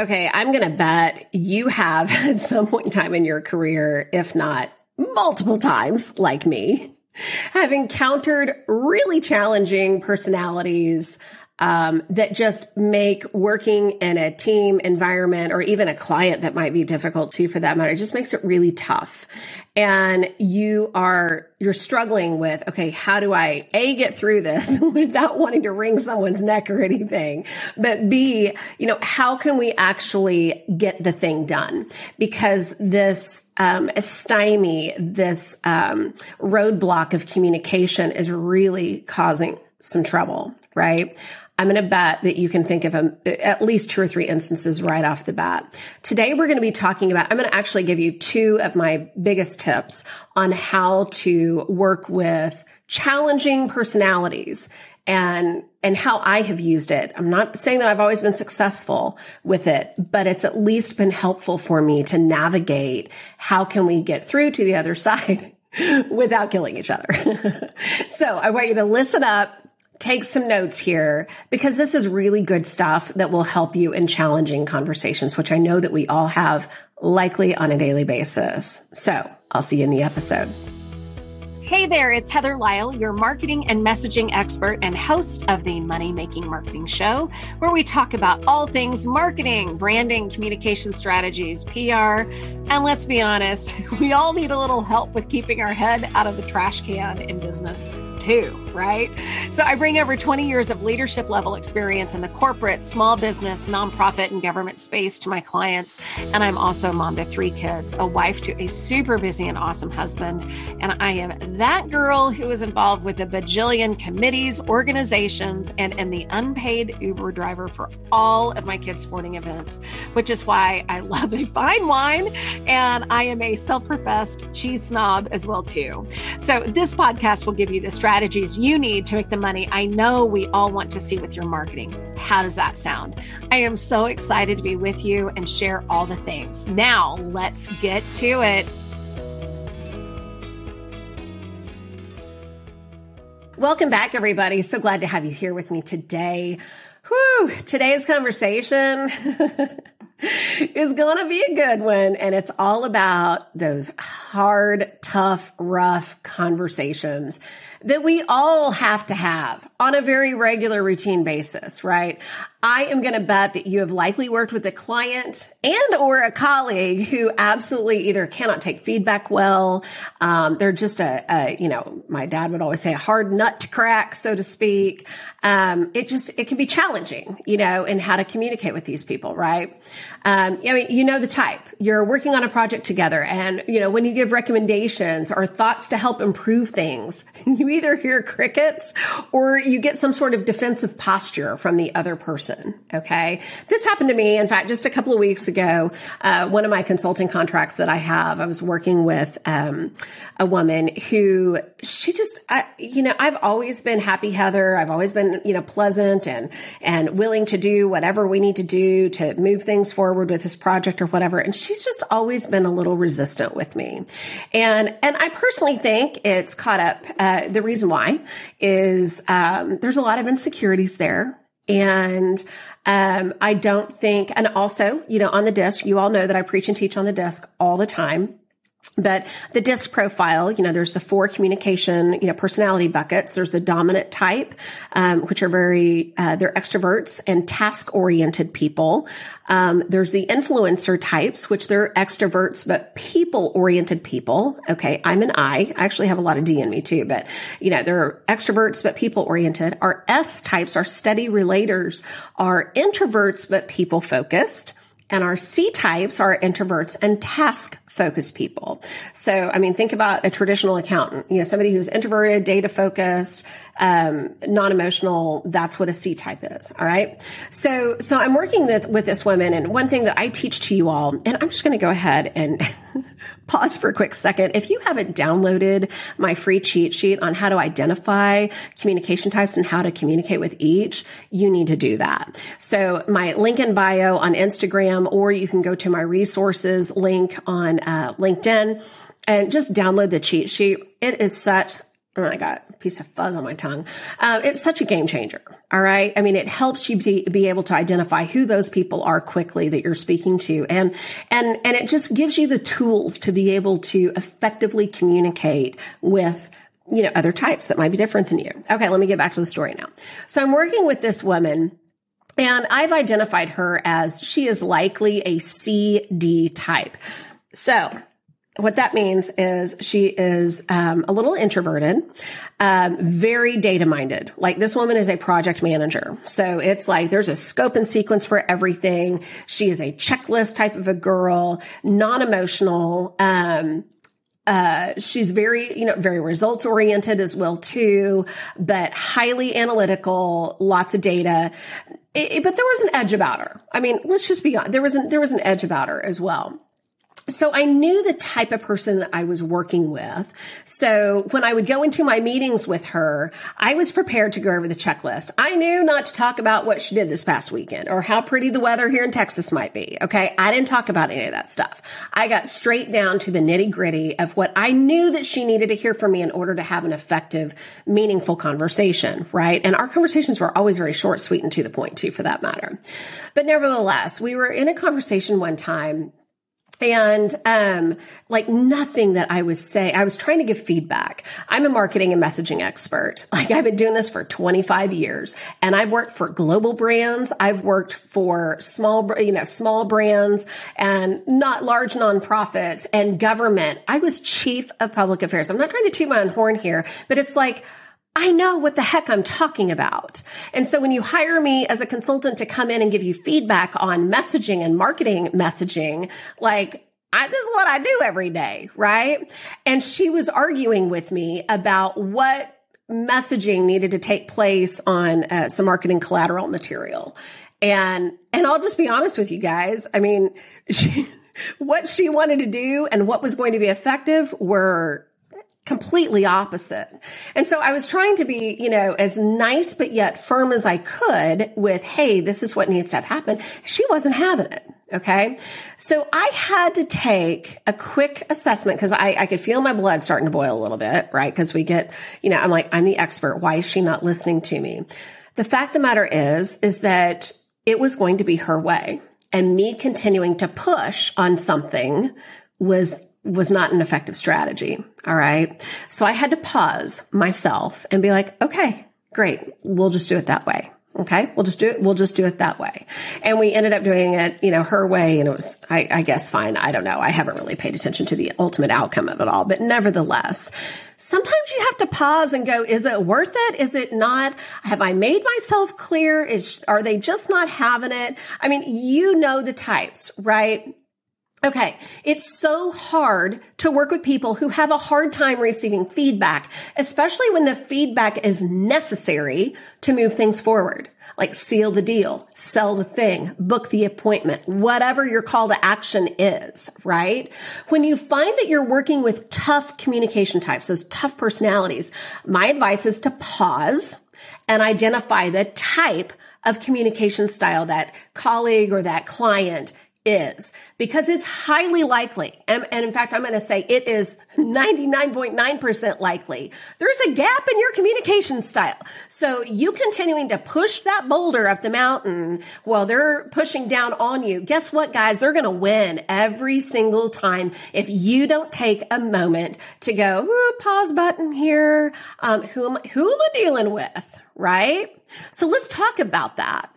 Okay, I'm going to bet you have at some point in time in your career, if not multiple times, like me, have encountered really challenging personalities um, that just make working in a team environment or even a client that might be difficult too for that matter just makes it really tough. And you are you're struggling with okay how do i a get through this without wanting to wring someone's neck or anything but b you know how can we actually get the thing done? Because this um, stymie this um, roadblock of communication is really causing some trouble right I'm going to bet that you can think of a, at least two or three instances right off the bat. Today, we're going to be talking about, I'm going to actually give you two of my biggest tips on how to work with challenging personalities and and how I have used it. I'm not saying that I've always been successful with it, but it's at least been helpful for me to navigate how can we get through to the other side without killing each other. so I want you to listen up take some notes here because this is really good stuff that will help you in challenging conversations, which I know that we all have likely on a daily basis. So I'll see you in the episode. Hey there, it's Heather Lisle, your marketing and messaging expert and host of the Money Making Marketing Show, where we talk about all things marketing, branding, communication strategies, PR. And let's be honest, we all need a little help with keeping our head out of the trash can in business too, right? So I bring over 20 years of leadership level experience in the corporate, small business, nonprofit, and government space to my clients. And I'm also a mom to three kids, a wife to a super busy and awesome husband. And I am that girl who is involved with a bajillion committees, organizations, and am the unpaid Uber driver for all of my kids' sporting events, which is why I love a fine wine. And I am a self professed cheese snob as well, too. So this podcast will give you the strategy strategies you need to make the money I know we all want to see with your marketing. How does that sound? I am so excited to be with you and share all the things. Now, let's get to it. Welcome back, everybody. So glad to have you here with me today. Whew, today's conversation is going to be a good one. And it's all about those hard, tough, rough conversations that we all have to have on a very regular routine basis, right? I am going to bet that you have likely worked with a client and or a colleague who absolutely either cannot take feedback well. Um, they're just a, a, you know, my dad would always say a hard nut to crack, so to speak. Um, it just, it can be challenging, you know, in how to communicate with these people, right? Um, I mean, you know the type. You're working on a project together and, you know, when you give recommendations or thoughts to help improve things, you either hear crickets or you get some sort of defensive posture from the other person. Okay. This happened to me. In fact, just a couple of weeks ago, uh, one of my consulting contracts that I have, I was working with, um, a woman who she just, I, you know, I've always been happy, Heather. I've always been, you know, pleasant and, and willing to do whatever we need to do to move things forward with this project or whatever. And she's just always been a little resistant with me. And, and I personally think it's caught up, uh, the reason why is, um, there's a lot of insecurities there. And um, I don't think, and also, you know, on the DiSC, you all know that I preach and teach on the DiSC all the time. But the DiSC profile, you know, there's the four communication, you know, personality buckets. There's the dominant type, um, which are very, uh, they're extroverts and task oriented people. Um, there's the influencer types, which they're extroverts, but people oriented people. Okay. I'm an I. I actually have a lot of D in me too, but you know, they're extroverts, but people oriented. Our S types, our steady relators are introverts, but people focused. And our C types are introverts and task focused people. So, I mean, think about a traditional accountant, you know, somebody who's introverted, data focused, um, non-emotional. That's what a C type is. All right. So, so I'm working with, with this woman and one thing that I teach to you all, and I'm just going to go ahead and pause for a quick second. If you haven't downloaded my free cheat sheet on how to identify communication types and how to communicate with each, you need to do that. So my link in bio on Instagram, or you can go to my resources link on uh, LinkedIn and just download the cheat sheet. It is such Oh, I got a piece of fuzz on my tongue. Um, it's such a game changer. All right. I mean, it helps you be, be able to identify who those people are quickly that you're speaking to. And, and, and it just gives you the tools to be able to effectively communicate with you know, other types that might be different than you. Okay. Let me get back to the story now. So I'm working with this woman and I've identified her as she is likely a CD type. So what that means is she is um, a little introverted, um, very data minded. Like this woman is a project manager. So it's like there's a scope and sequence for everything. She is a checklist type of a girl, non emotional. Um, uh, she's very, you know, very results oriented as well too, but highly analytical, lots of data. It, but there was an edge about her. I mean, let's just be honest. There was an, there was an edge about her as well so I knew the type of person that I was working with. So when I would go into my meetings with her, I was prepared to go over the checklist. I knew not to talk about what she did this past weekend or how pretty the weather here in Texas might be. Okay. I didn't talk about any of that stuff. I got straight down to the nitty gritty of what I knew that she needed to hear from me in order to have an effective, meaningful conversation. Right. And our conversations were always very short, sweet, and to the point too, for that matter. But nevertheless, we were in a conversation one time and um like nothing that i was saying i was trying to give feedback. I'm a marketing and messaging expert. Like i've been doing this for 25 years. And i've worked for global brands. I've worked for small you know small brands and not large nonprofits and government. I was chief of public affairs. I'm not trying to toot my own horn here but it's like I know what the heck I'm talking about. And so when you hire me as a consultant to come in and give you feedback on messaging and marketing messaging, like I, this is what I do every day, right? And she was arguing with me about what messaging needed to take place on uh, some marketing collateral material. And, and I'll just be honest with you guys. I mean, she, what she wanted to do and what was going to be effective were completely opposite. And so I was trying to be, you know, as nice but yet firm as I could with, hey, this is what needs to have happened. She wasn't having it. Okay. So I had to take a quick assessment because I, I could feel my blood starting to boil a little bit, right? Because we get, you know, I'm like, I'm the expert. Why is she not listening to me? The fact of the matter is, is that it was going to be her way and me continuing to push on something was was not an effective strategy. All right. So I had to pause myself and be like, okay, great. We'll just do it that way. Okay. We'll just do it. We'll just do it that way. And we ended up doing it, you know, her way. And it was, I, I guess fine. I don't know. I haven't really paid attention to the ultimate outcome of it all, but nevertheless, sometimes you have to pause and go, is it worth it? Is it not? Have I made myself clear? Is, are they just not having it? I mean, you know the types, right? Okay. It's so hard to work with people who have a hard time receiving feedback, especially when the feedback is necessary to move things forward. Like seal the deal, sell the thing, book the appointment, whatever your call to action is, right? When you find that you're working with tough communication types, those tough personalities, my advice is to pause and identify the type of communication style that colleague or that client is because it's highly likely. And, and in fact, I'm going to say it is 99.9% likely. There's a gap in your communication style. So you continuing to push that boulder up the mountain while they're pushing down on you. Guess what, guys? They're going to win every single time if you don't take a moment to go, pause button here. Um, who am, who am I dealing with? Right? So let's talk about that.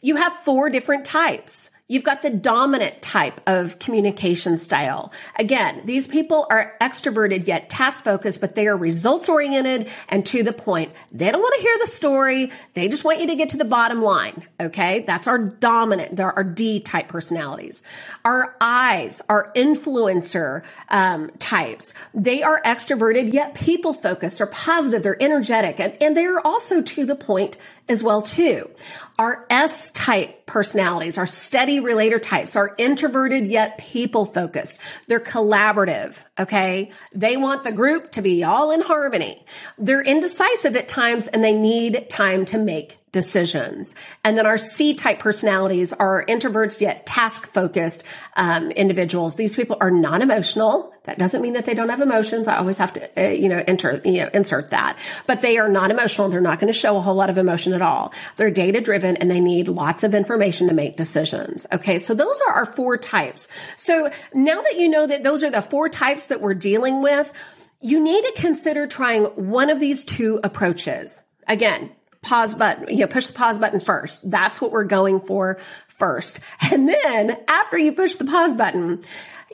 You have four different types. You've got the dominant type of communication style. Again, these people are extroverted yet task focused, but they are results oriented and to the point. They don't want to hear the story. They just want you to get to the bottom line. Okay. That's our dominant. There are D type personalities. Our I's are influencer um, types. They are extroverted yet people focused or positive. They're energetic and, and they are also to the point as well too. Our S type personalities, our steady relator types are introverted yet people focused. They're collaborative. Okay. They want the group to be all in harmony. They're indecisive at times and they need time to make decisions. And then our C type personalities are introverts yet task focused um, individuals. These people are non emotional. That doesn't mean that they don't have emotions. I always have to, uh, you know, enter, you know, insert that. But they are non emotional. They're not going to show a whole lot of emotion at all. They're data driven and they need lots of information to make decisions. Okay. So those are our four types. So now that you know that those are the four types that we're dealing with, you need to consider trying one of these two approaches. Again, pause button, you know, push the pause button first. That's what we're going for first. And then after you push the pause button,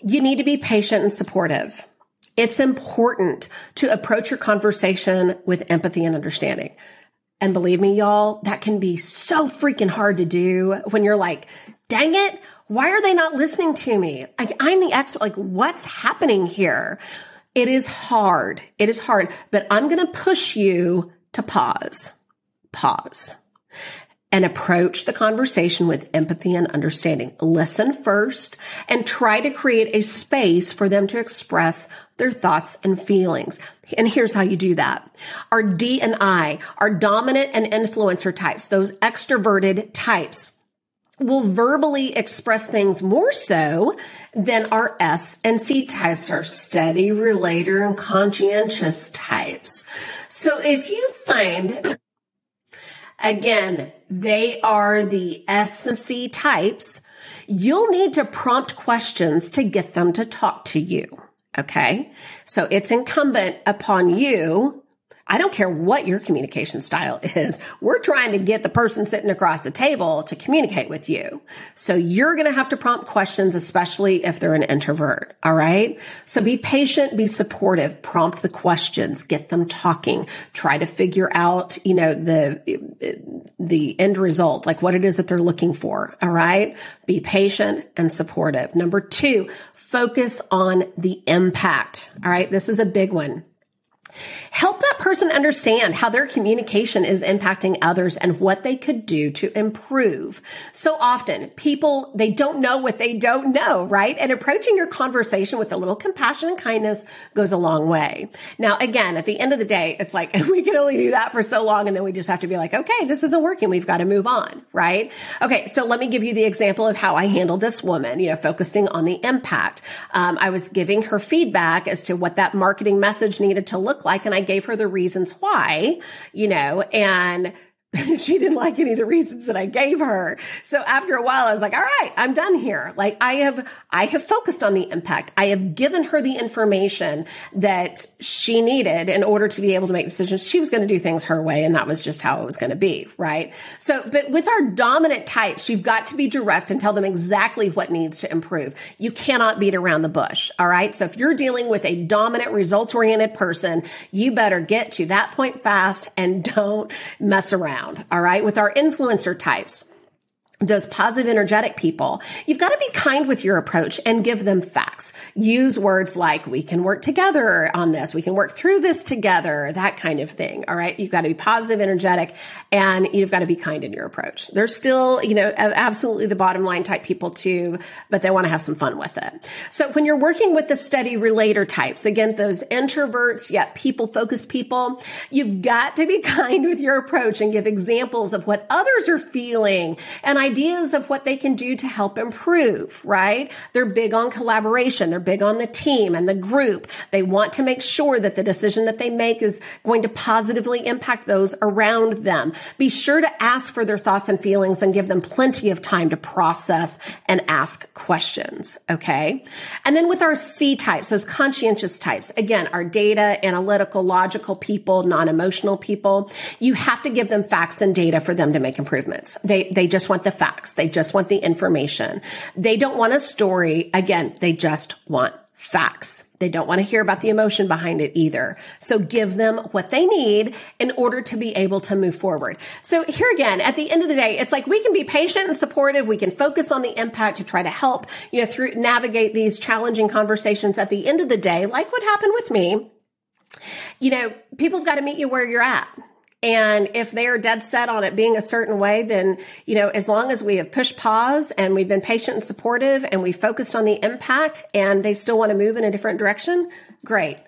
you need to be patient and supportive. It's important to approach your conversation with empathy and understanding. And believe me, y'all, that can be so freaking hard to do when you're like, dang it, why are they not listening to me? Like, I'm the expert. Like, what's happening here? It is hard. It is hard, but I'm going to push you to pause pause and approach the conversation with empathy and understanding. Listen first and try to create a space for them to express their thoughts and feelings. And here's how you do that. Our D and I, our dominant and influencer types, those extroverted types, will verbally express things more so than our S and C types, our steady, relator, and conscientious types. So if you find Again, they are the S and C types. You'll need to prompt questions to get them to talk to you. Okay. So it's incumbent upon you I don't care what your communication style is. We're trying to get the person sitting across the table to communicate with you. So you're going to have to prompt questions, especially if they're an introvert. All right. So be patient, be supportive, prompt the questions, get them talking, try to figure out, you know, the, the end result, like what it is that they're looking for. All right. Be patient and supportive. Number two, focus on the impact. All right. This is a big one. Help that person understand how their communication is impacting others and what they could do to improve. So often people, they don't know what they don't know, right? And approaching your conversation with a little compassion and kindness goes a long way. Now, again, at the end of the day, it's like we can only do that for so long and then we just have to be like, okay, this isn't working. We've got to move on, right? Okay. So let me give you the example of how I handled this woman, you know, focusing on the impact. Um, I was giving her feedback as to what that marketing message needed to look like. And I gave her the reasons why, you know, and she didn't like any of the reasons that I gave her. So after a while, I was like, all right, I'm done here. Like I have, I have focused on the impact. I have given her the information that she needed in order to be able to make decisions. She was going to do things her way. And that was just how it was going to be. Right. So, but with our dominant types, you've got to be direct and tell them exactly what needs to improve. You cannot beat around the bush. All right. So if you're dealing with a dominant results oriented person, you better get to that point fast and don't mess around around. All right. With our influencer types, those positive, energetic people, you've got to be kind with your approach and give them facts. Use words like, we can work together on this. We can work through this together, that kind of thing. All right. You've got to be positive, energetic, and you've got to be kind in your approach. They're still, you know, absolutely the bottom line type people too, but they want to have some fun with it. So when you're working with the steady relator types, again, those introverts, yet people focused people, you've got to be kind with your approach and give examples of what others are feeling. And I ideas of what they can do to help improve, right? They're big on collaboration. They're big on the team and the group. They want to make sure that the decision that they make is going to positively impact those around them. Be sure to ask for their thoughts and feelings and give them plenty of time to process and ask questions. Okay. And then with our C types, those conscientious types, again, our data, analytical, logical people, non-emotional people, you have to give them facts and data for them to make improvements. They, they just want the facts. They just want the information. They don't want a story. Again, they just want facts. They don't want to hear about the emotion behind it either. So give them what they need in order to be able to move forward. So here again, at the end of the day, it's like we can be patient and supportive. We can focus on the impact to try to help, you know, through navigate these challenging conversations at the end of the day, like what happened with me. You know, people have got to meet you where you're at. And if they are dead set on it being a certain way, then, you know, as long as we have pushed pause and we've been patient and supportive and we focused on the impact and they still want to move in a different direction, great.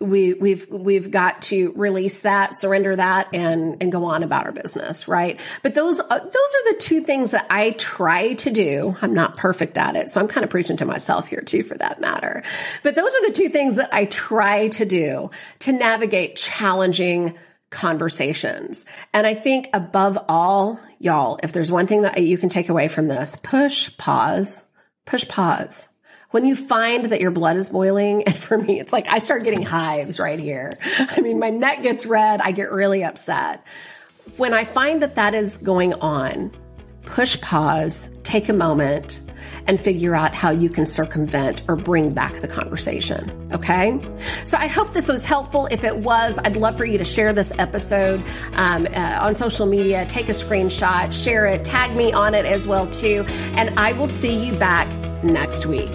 we we've we've got to release that surrender that and and go on about our business right? But those uh, those are the two things that i try to do. I'm not perfect at it so i'm kind of preaching to myself here too for that matter. But those are the two things that i try to do to navigate challenging conversations and i think above all y'all if there's one thing that you can take away from this push pause push pause when you find that your blood is boiling, and for me, it's like I start getting hives right here. I mean, my neck gets red. I get really upset. When I find that that is going on, push pause, take a moment, and figure out how you can circumvent or bring back the conversation. Okay. So I hope this was helpful. If it was, I'd love for you to share this episode um, uh, on social media, take a screenshot, share it, tag me on it as well too. And I will see you back next week.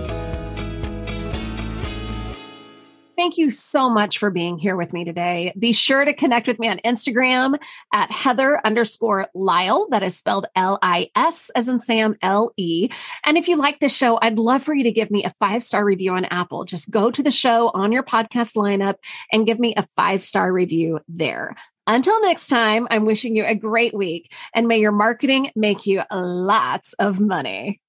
Thank you so much for being here with me today. Be sure to connect with me on Instagram at Heather underscore Lisle. That is spelled L I S as in Sam L E. And if you like this show, I'd love for you to give me a five star review on Apple. Just go to the show on your podcast lineup and give me a five star review there. Until next time, I'm wishing you a great week and may your marketing make you lots of money.